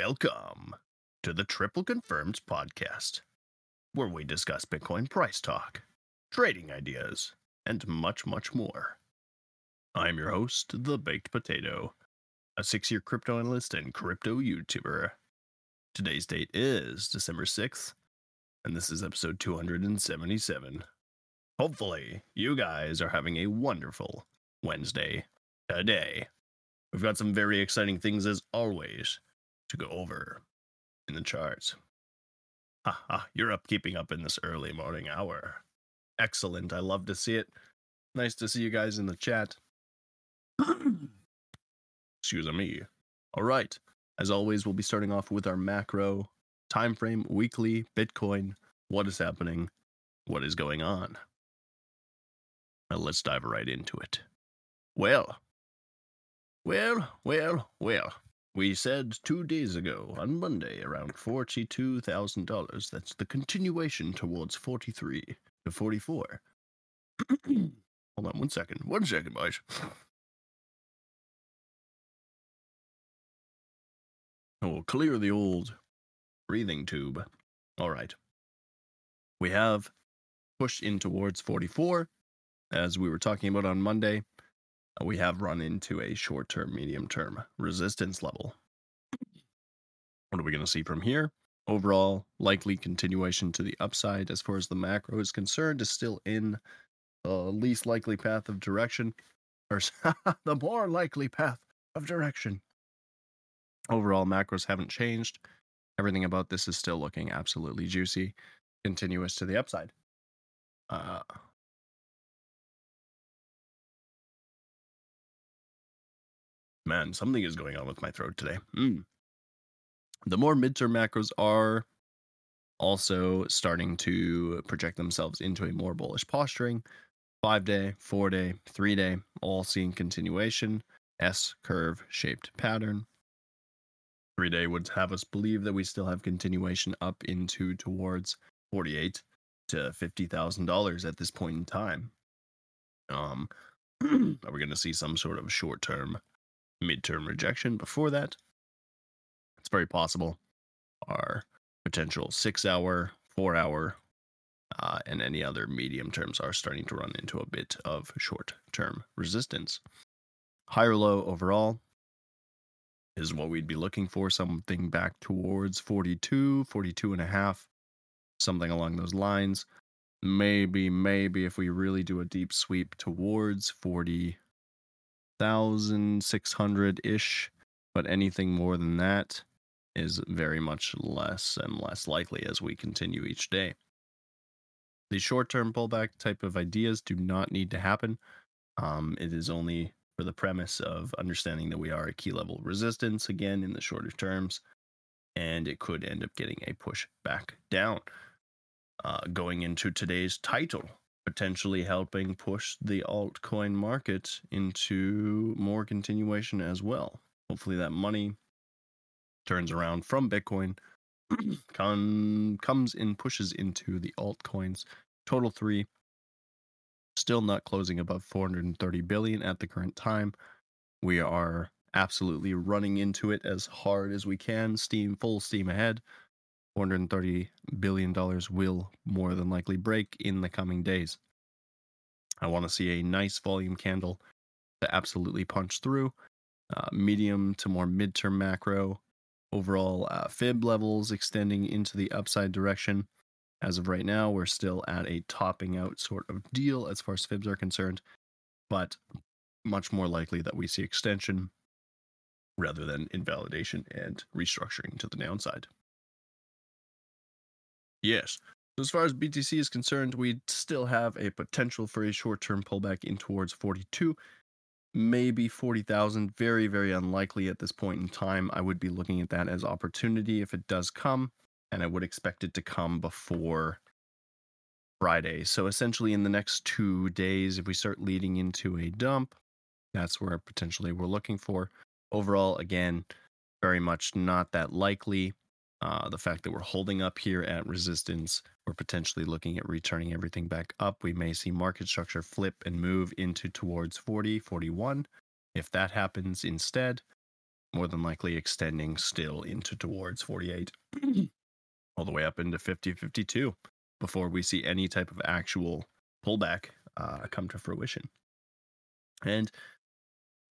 Welcome to the Triple Confirmed podcast, where we discuss Bitcoin price talk, trading ideas, and much, much more. I'm your host, The Baked Potato, a six year crypto analyst and crypto YouTuber. Today's date is December 6th, and this is episode 277. Hopefully, you guys are having a wonderful Wednesday today. We've got some very exciting things as always to go over in the charts. Ha ha, you're up keeping up in this early morning hour. Excellent. I love to see it. Nice to see you guys in the chat. Excuse me. All right. As always, we'll be starting off with our macro time frame, weekly, Bitcoin, what is happening, what is going on. Now let's dive right into it. Well, well, well, well. We said two days ago on Monday around $42,000. That's the continuation towards 43 to 44. Hold on one second. One second, boys. We'll clear the old breathing tube. All right. We have pushed in towards 44. As we were talking about on Monday, we have run into a short term, medium term resistance level. What are we going to see from here? Overall, likely continuation to the upside as far as the macro is concerned, is still in the least likely path of direction, or the more likely path of direction. Overall, macros haven't changed. Everything about this is still looking absolutely juicy, continuous to the upside. Uh, man, something is going on with my throat today. Mm. The more midterm macros are also starting to project themselves into a more bullish posturing. Five day, four day, three day, all seeing continuation, S curve shaped pattern. Three day would have us believe that we still have continuation up into towards 48 to $50,000 at this point in time. Um, are we going to see some sort of short term midterm rejection before that. It's very possible. Our potential six hour, four hour, uh, and any other medium terms are starting to run into a bit of short term resistance. Higher low overall is what we'd be looking for, something back towards 42, 42 and a half, something along those lines. Maybe, maybe if we really do a deep sweep towards 40, thousand six hundred ish, but anything more than that is very much less and less likely as we continue each day. The short term pullback type of ideas do not need to happen. Um, it is only for the premise of understanding that we are a key level resistance again in the shorter terms, and it could end up getting a push back down. Uh, going into today's title, potentially helping push the altcoin market into more continuation as well. Hopefully, that money turns around from Bitcoin, con- comes in, pushes into the altcoins. Total three, still not closing above 430 billion at the current time. We are absolutely running into it as hard as we can, steam full steam ahead. 430 billion dollars will more than likely break in the coming days. I want to see a nice volume candle to absolutely punch through. Uh, medium to more midterm macro. Overall uh, fib levels extending into the upside direction. As of right now, we're still at a topping out sort of deal as far as fibs are concerned, but much more likely that we see extension rather than invalidation and restructuring to the downside. Yes. So as far as BTC is concerned, we still have a potential for a short-term pullback in towards 42, maybe 40,000. Very, very unlikely at this point in time. I would be looking at that as opportunity if it does come, and I would expect it to come before Friday. So essentially, in the next two days, if we start leading into a dump, that's where potentially we're looking for. Overall, again, very much not that likely. Uh, the fact that we're holding up here at resistance, we're potentially looking at returning everything back up. We may see market structure flip and move into towards 40, 41. If that happens instead, more than likely extending still into towards 48, all the way up into 50, 52 before we see any type of actual pullback uh, come to fruition. And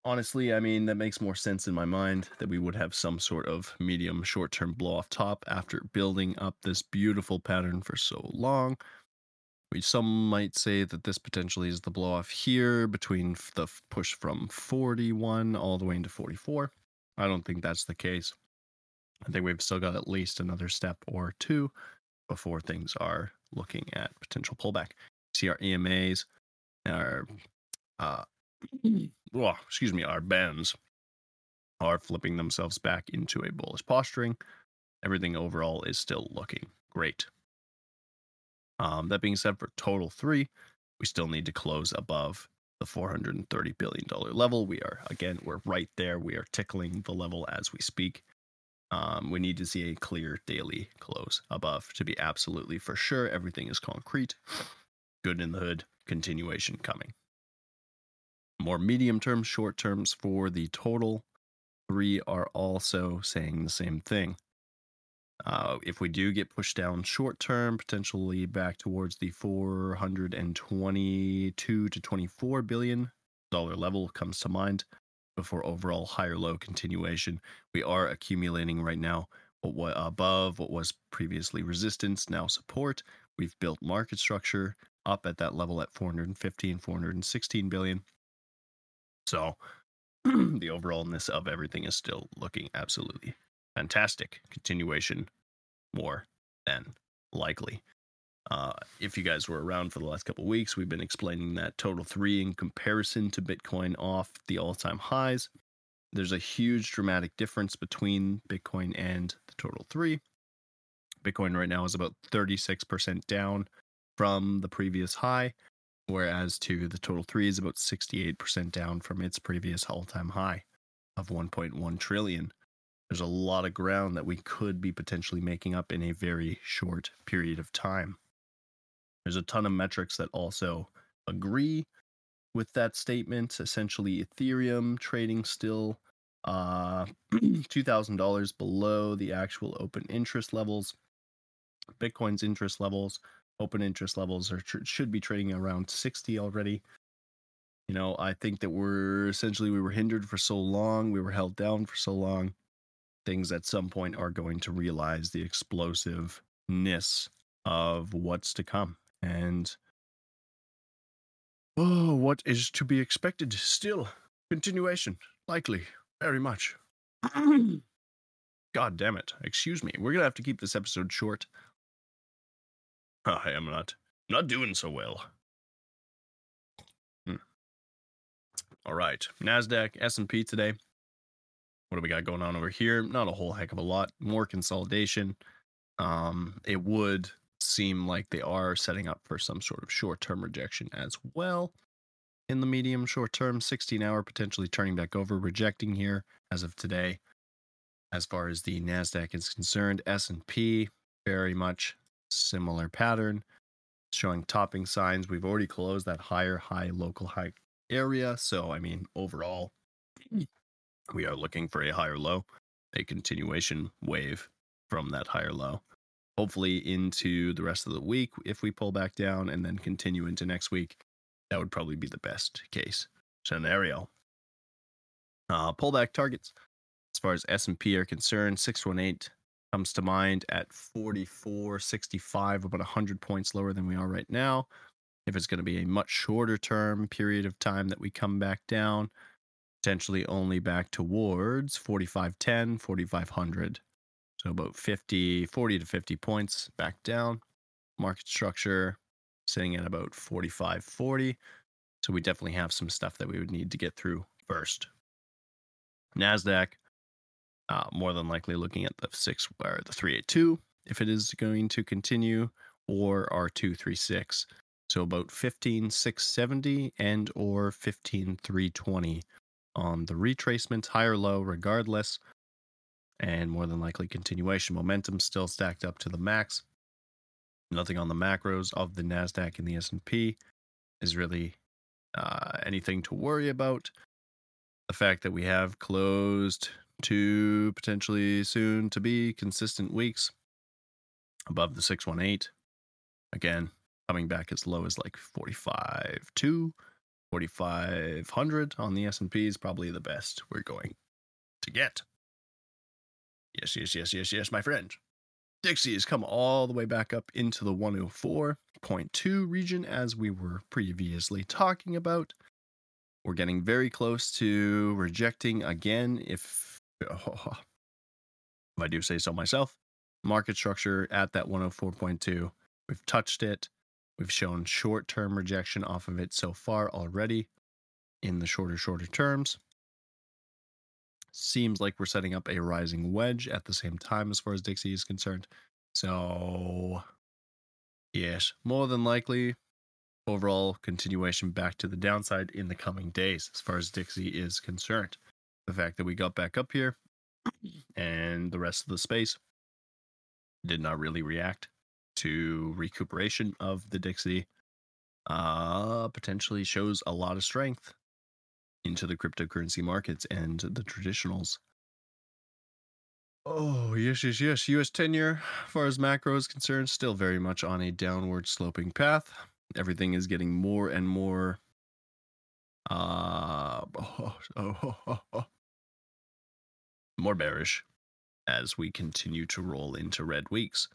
honestly, I mean, that makes more sense in my mind that we would have some sort of medium short term blow off top after building up this beautiful pattern for so long. We, some might say that this potentially is the blow off here between the push from 41 all the way into 44. I don't think that's the case. I think we've still got at least another step or two before things are looking at potential pullback. See our EMAs, our uh, oh, excuse me, our bands are flipping themselves back into a bullish posturing. Everything overall is still looking great. Um, that being said, for total three, we still need to close above the 430 billion dollar level. We are again, we're right there. We are tickling the level as we speak. Um, we need to see a clear daily close above to be absolutely for sure everything is concrete. Good in the hood. Continuation coming. More medium term, short terms for the total three are also saying the same thing. Uh, if we do get pushed down short term, potentially back towards the 422 to 24 billion dollar level comes to mind before overall higher low continuation. We are accumulating right now what above what was previously resistance, now support. We've built market structure up at that level at 415, 416 billion. So the overallness of everything is still looking absolutely fantastic. Continuation more than likely. Uh, if you guys were around for the last couple weeks, we've been explaining that total three in comparison to Bitcoin off the all time highs. There's a huge dramatic difference between Bitcoin and the total three. Bitcoin right now is about 36% down from the previous high, whereas to the total three is about 68% down from its previous all time high of 1.1 trillion. There's a lot of ground that we could be potentially making up in a very short period of time. There's a ton of metrics that also agree with that statement. Essentially, Ethereum trading still uh, $2,000 below the actual open interest levels. Bitcoin's interest levels, open interest levels are should be trading around 60 already. You know, I think that we're essentially we were hindered for so long, we were held down for so long. Things at some point are going to realize the explosiveness of what's to come and oh, what is to be expected? Still, continuation, likely, very much. God damn it! Excuse me. We're gonna have to keep this episode short. I am not not doing so well. Hmm. All right, Nasdaq, S and P today. What do we got going on over here? Not a whole heck of a lot. More consolidation. Um, it would seem like they are setting up for some sort of short term rejection as well. In the medium short term, 16 hour potentially turning back over, rejecting here as of today. As far as the Nasdaq is concerned, S&P very much similar pattern, showing topping signs. We've already closed that higher high local high area, so I mean overall we are looking for a higher low, a continuation wave from that higher low. Hopefully into the rest of the week if we pull back down and then continue into next week that would probably be the best case scenario. Uh, pullback targets. As far as s&p are concerned 618 comes to mind at 44.65 about 100 points lower than we are right now if it's going to be a much shorter term period of time that we come back down potentially only back towards 4510 4500 so about 50, 40 to 50 points back down. Market structure sitting at about 45, 40. So we definitely have some stuff that we would need to get through first. NASDAQ, uh, more than likely looking at the six or the 382 if it is going to continue, or R236. So about 15670 and or 15320 on the retracement, higher low regardless and more than likely continuation. Momentum still stacked up to the max. Nothing on the macros of the Nasdaq and the S&P is really uh, anything to worry about. The fact that we have closed two potentially soon to be consistent weeks above the 618. Again, coming back as low as like 45 to 4500 on the S&P is probably the best we're going to get. Yes, yes, yes, yes, yes, my friend. Dixie has come all the way back up into the 104.2 region as we were previously talking about. We're getting very close to rejecting again if, oh, if I do say so myself. Market structure at that 104.2. We've touched it. We've shown short term rejection off of it so far already in the shorter, shorter terms. Seems like we're setting up a rising wedge at the same time as far as Dixie is concerned. So, yes, more than likely, overall continuation back to the downside in the coming days as far as Dixie is concerned. The fact that we got back up here and the rest of the space did not really react to recuperation of the Dixie uh, potentially shows a lot of strength into the cryptocurrency markets and the traditionals. Oh, yes, yes, yes. US 10 year, as far as macro is concerned, still very much on a downward sloping path. Everything is getting more and more. Uh, oh, oh, oh, more bearish as we continue to roll into red weeks.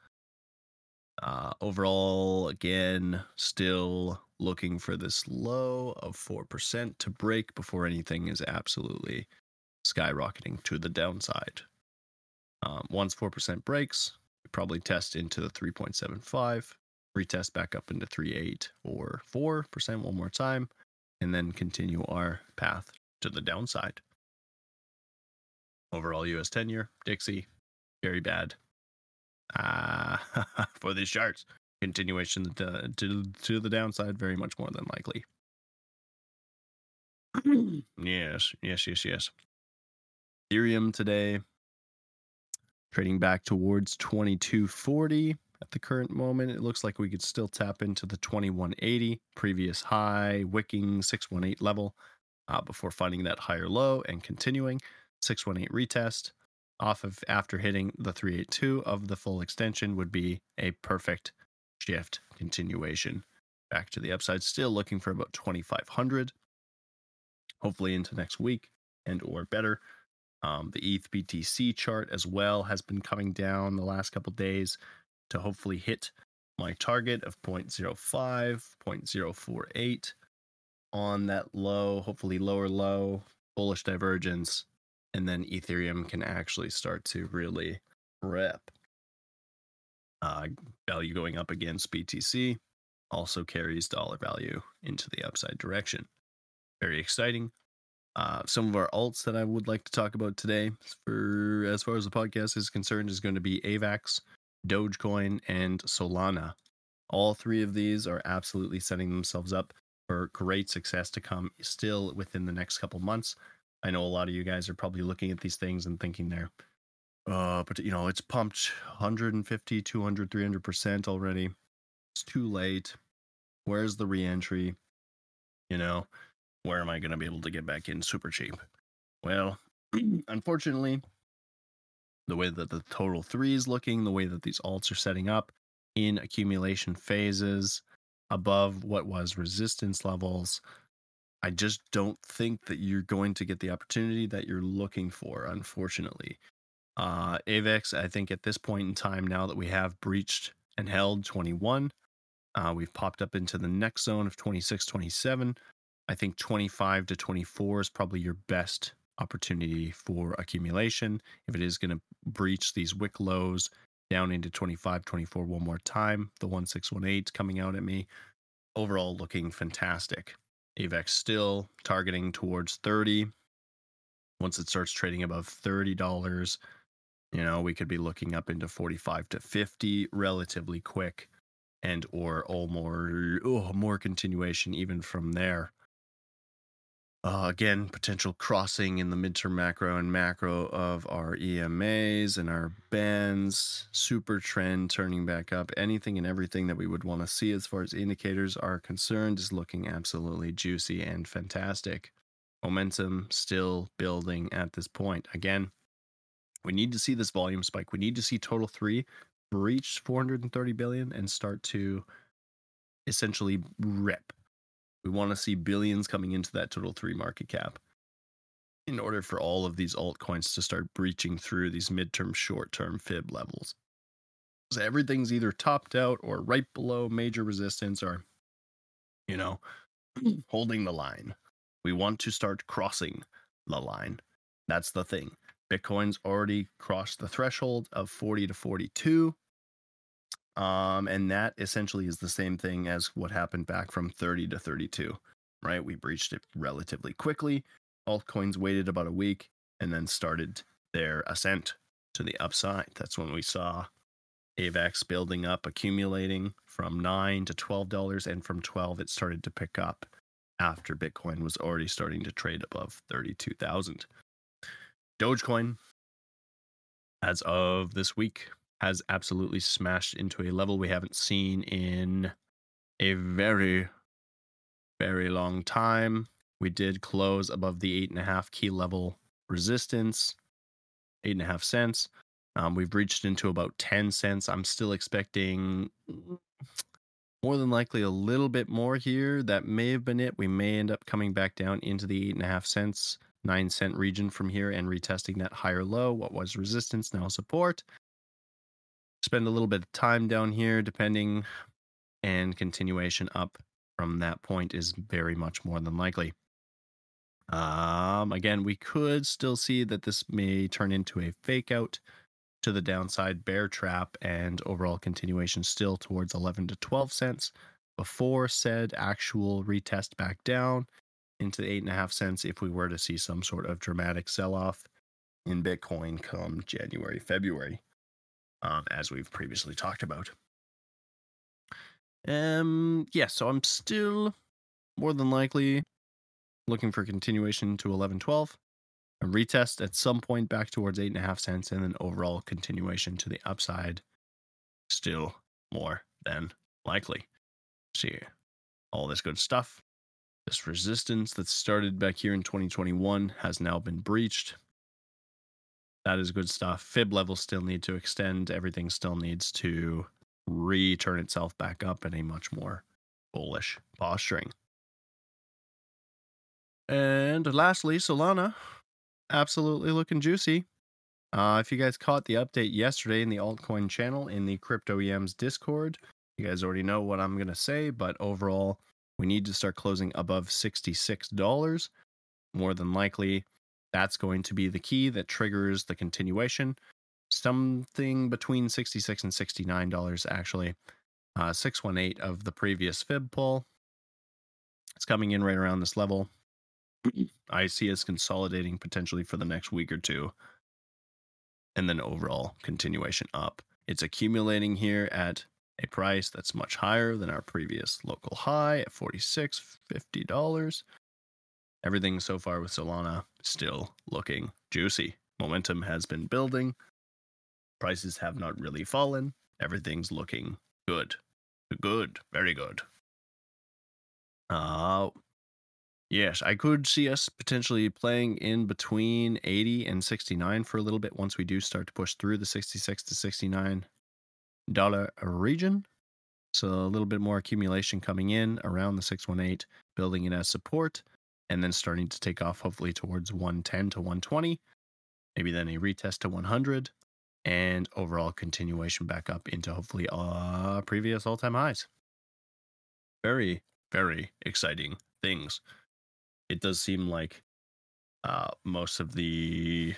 Uh, overall, again, still looking for this low of 4% to break before anything is absolutely skyrocketing to the downside. Um, once 4% breaks, we probably test into the 3.75, retest back up into 3.8 or 4% one more time, and then continue our path to the downside. Overall US 10 year, Dixie, very bad uh, for these charts. Continuation to, to, to the downside, very much more than likely. yes, yes, yes, yes. Ethereum today trading back towards 2240 at the current moment. It looks like we could still tap into the 2180 previous high wicking 618 level uh, before finding that higher low and continuing 618 retest off of after hitting the 382 of the full extension would be a perfect shift continuation back to the upside. Still looking for about 2500, hopefully into next week and or better. Um, the ETH BTC chart as well has been coming down the last couple days to hopefully hit my target of 0.05, 0.048 on that low, hopefully lower low, bullish divergence and then Ethereum can actually start to really rip. Uh, value going up against BTC also carries dollar value into the upside direction. Very exciting. Uh, some of our alts that I would like to talk about today, for as far as the podcast is concerned, is going to be AVAX, Dogecoin, and Solana. All three of these are absolutely setting themselves up for great success to come still within the next couple months. I know a lot of you guys are probably looking at these things and thinking they're, uh, but you know, it's pumped 150, 200, 300% already. It's too late. Where's the reentry? You know, where am I going to be able to get back in super cheap? Well, unfortunately, the way that the total three is looking, the way that these alts are setting up in accumulation phases above what was resistance levels, I just don't think that you're going to get the opportunity that you're looking for, unfortunately. Uh, AVAX, I think at this point in time, now that we have breached and held 21, uh, we've popped up into the next zone of 26, 27. I think 25 to 24 is probably your best opportunity for accumulation. If it is going to breach these wick lows down into 25, 24 one more time, the 1618 coming out at me, overall looking fantastic. AVAX still targeting towards 30. Once it starts trading above $30, you know, we could be looking up into 45 to 50 relatively quick and or all more oh, more continuation even from there. Uh, again, potential crossing in the midterm macro and macro of our EMAs and our bands, super trend turning back up. Anything and everything that we would want to see as far as indicators are concerned is looking absolutely juicy and fantastic. Momentum still building at this point. Again, We need to see this volume spike. We need to see total three breach 430 billion and start to essentially rip. We want to see billions coming into that total three market cap in order for all of these altcoins to start breaching through these midterm, short term fib levels. So everything's either topped out or right below major resistance or, you know, holding the line. We want to start crossing the line. That's the thing. Bitcoin's already crossed the threshold of 40 to 42. Um, and that essentially is the same thing as what happened back from 30 to 32, right? We breached it relatively quickly. Altcoins waited about a week and then started their ascent to the upside. That's when we saw AVAX building up, accumulating from nine to twelve dollars, and from twelve it started to pick up after Bitcoin was already starting to trade above thirty-two thousand. Dogecoin, as of this week, has absolutely smashed into a level we haven't seen in a very, very long time. We did close above the eight and a half key level resistance, eight and a half cents. Um, we've reached into about 10 cents. I'm still expecting more than likely a little bit more here. That may have been it. We may end up coming back down into the eight and a half cents, nine cent region from here and retesting that higher low. What was resistance, now support. Spend a little bit of time down here, depending, and continuation up from that point is very much more than likely. Um, again, we could still see that this may turn into a fake out to the downside bear trap and overall continuation still towards 11 to 12 cents before said actual retest back down into the eight and a half cents if we were to see some sort of dramatic sell off in Bitcoin come January, February, um, as we've previously talked about. Um, yeah, so I'm still more than likely looking for continuation to 11 12 a retest at some point back towards eight and a half cents, and then overall continuation to the upside, still more than likely. See all this good stuff. This resistance that started back here in 2021 has now been breached. That is good stuff. Fib levels still need to extend. Everything still needs to return itself back up in a much more bullish posturing. And lastly, Solana absolutely looking juicy. Uh, if you guys caught the update yesterday in the altcoin channel in the Crypto EMs Discord, you guys already know what I'm going to say, but overall, we need to start closing above $66. More than likely, that's going to be the key that triggers the continuation. Something between 66 and $69, actually. Uh, 618 of the previous fib pull. It's coming in right around this level. I see us consolidating potentially for the next week or two. And then overall continuation up. It's accumulating here at a price that's much higher than our previous local high at $46, $50. Everything so far with Solana still looking juicy. Momentum has been building. Prices have not really fallen. Everything's looking good. Good. Very good. Uh, Yes, I could see us potentially playing in between 80 and 69 for a little bit once we do start to push through the 66 to 69 dollar region. So a little bit more accumulation coming in around the 618, building it as support, and then starting to take off hopefully towards 110 to 120. Maybe then a retest to 100 and overall continuation back up into hopefully uh previous all-time highs. Very, very exciting things it does seem like uh, most of the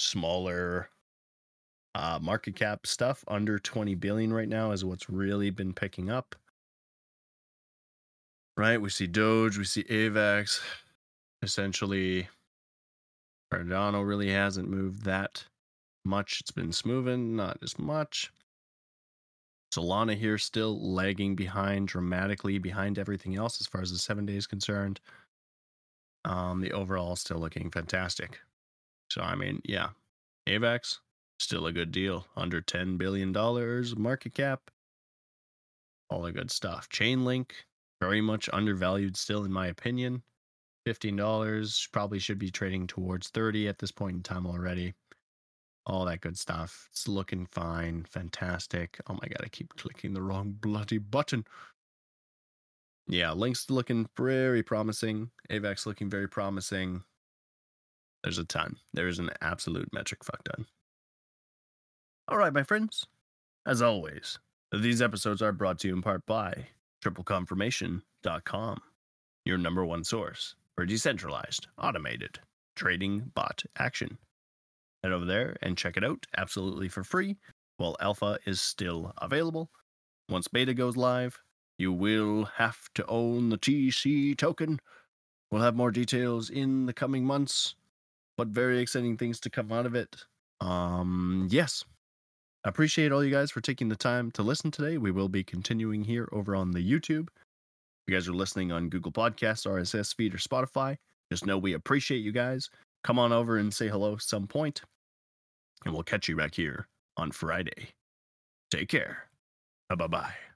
smaller uh, market cap stuff under 20 billion right now is what's really been picking up. Right? We see Doge, we see AVAX. Essentially, Cardano really hasn't moved that much. It's been smoothing, not as much. Solana here still lagging behind dramatically behind everything else as far as the seven days concerned. Um, the overall still looking fantastic. So I mean, yeah, AVAX still a good deal, under ten billion dollars market cap. All the good stuff. Chainlink very much undervalued still in my opinion. Fifteen dollars probably should be trading towards thirty at this point in time already. all that good stuff. It's looking fine, fantastic. Oh my god, I keep clicking the wrong bloody button. Yeah, Link's looking very promising. AVAX looking very promising. There's a ton. There is an absolute metric fuck ton. All right, my friends. As always, these episodes are brought to you in part by tripleconfirmation.com, your number one source for decentralized, automated trading bot action. Head over there and check it out absolutely for free while alpha is still available. Once beta goes live, you will have to own the TC token. We'll have more details in the coming months, but very exciting things to come out of it. Um, yes. I appreciate all you guys for taking the time to listen today. We will be continuing here over on the YouTube. You guys are listening on Google Podcasts, RSS feed, or Spotify, just know we appreciate you guys. Come on over and say hello some point, and we'll catch you back here on Friday. Take care. Bye bye.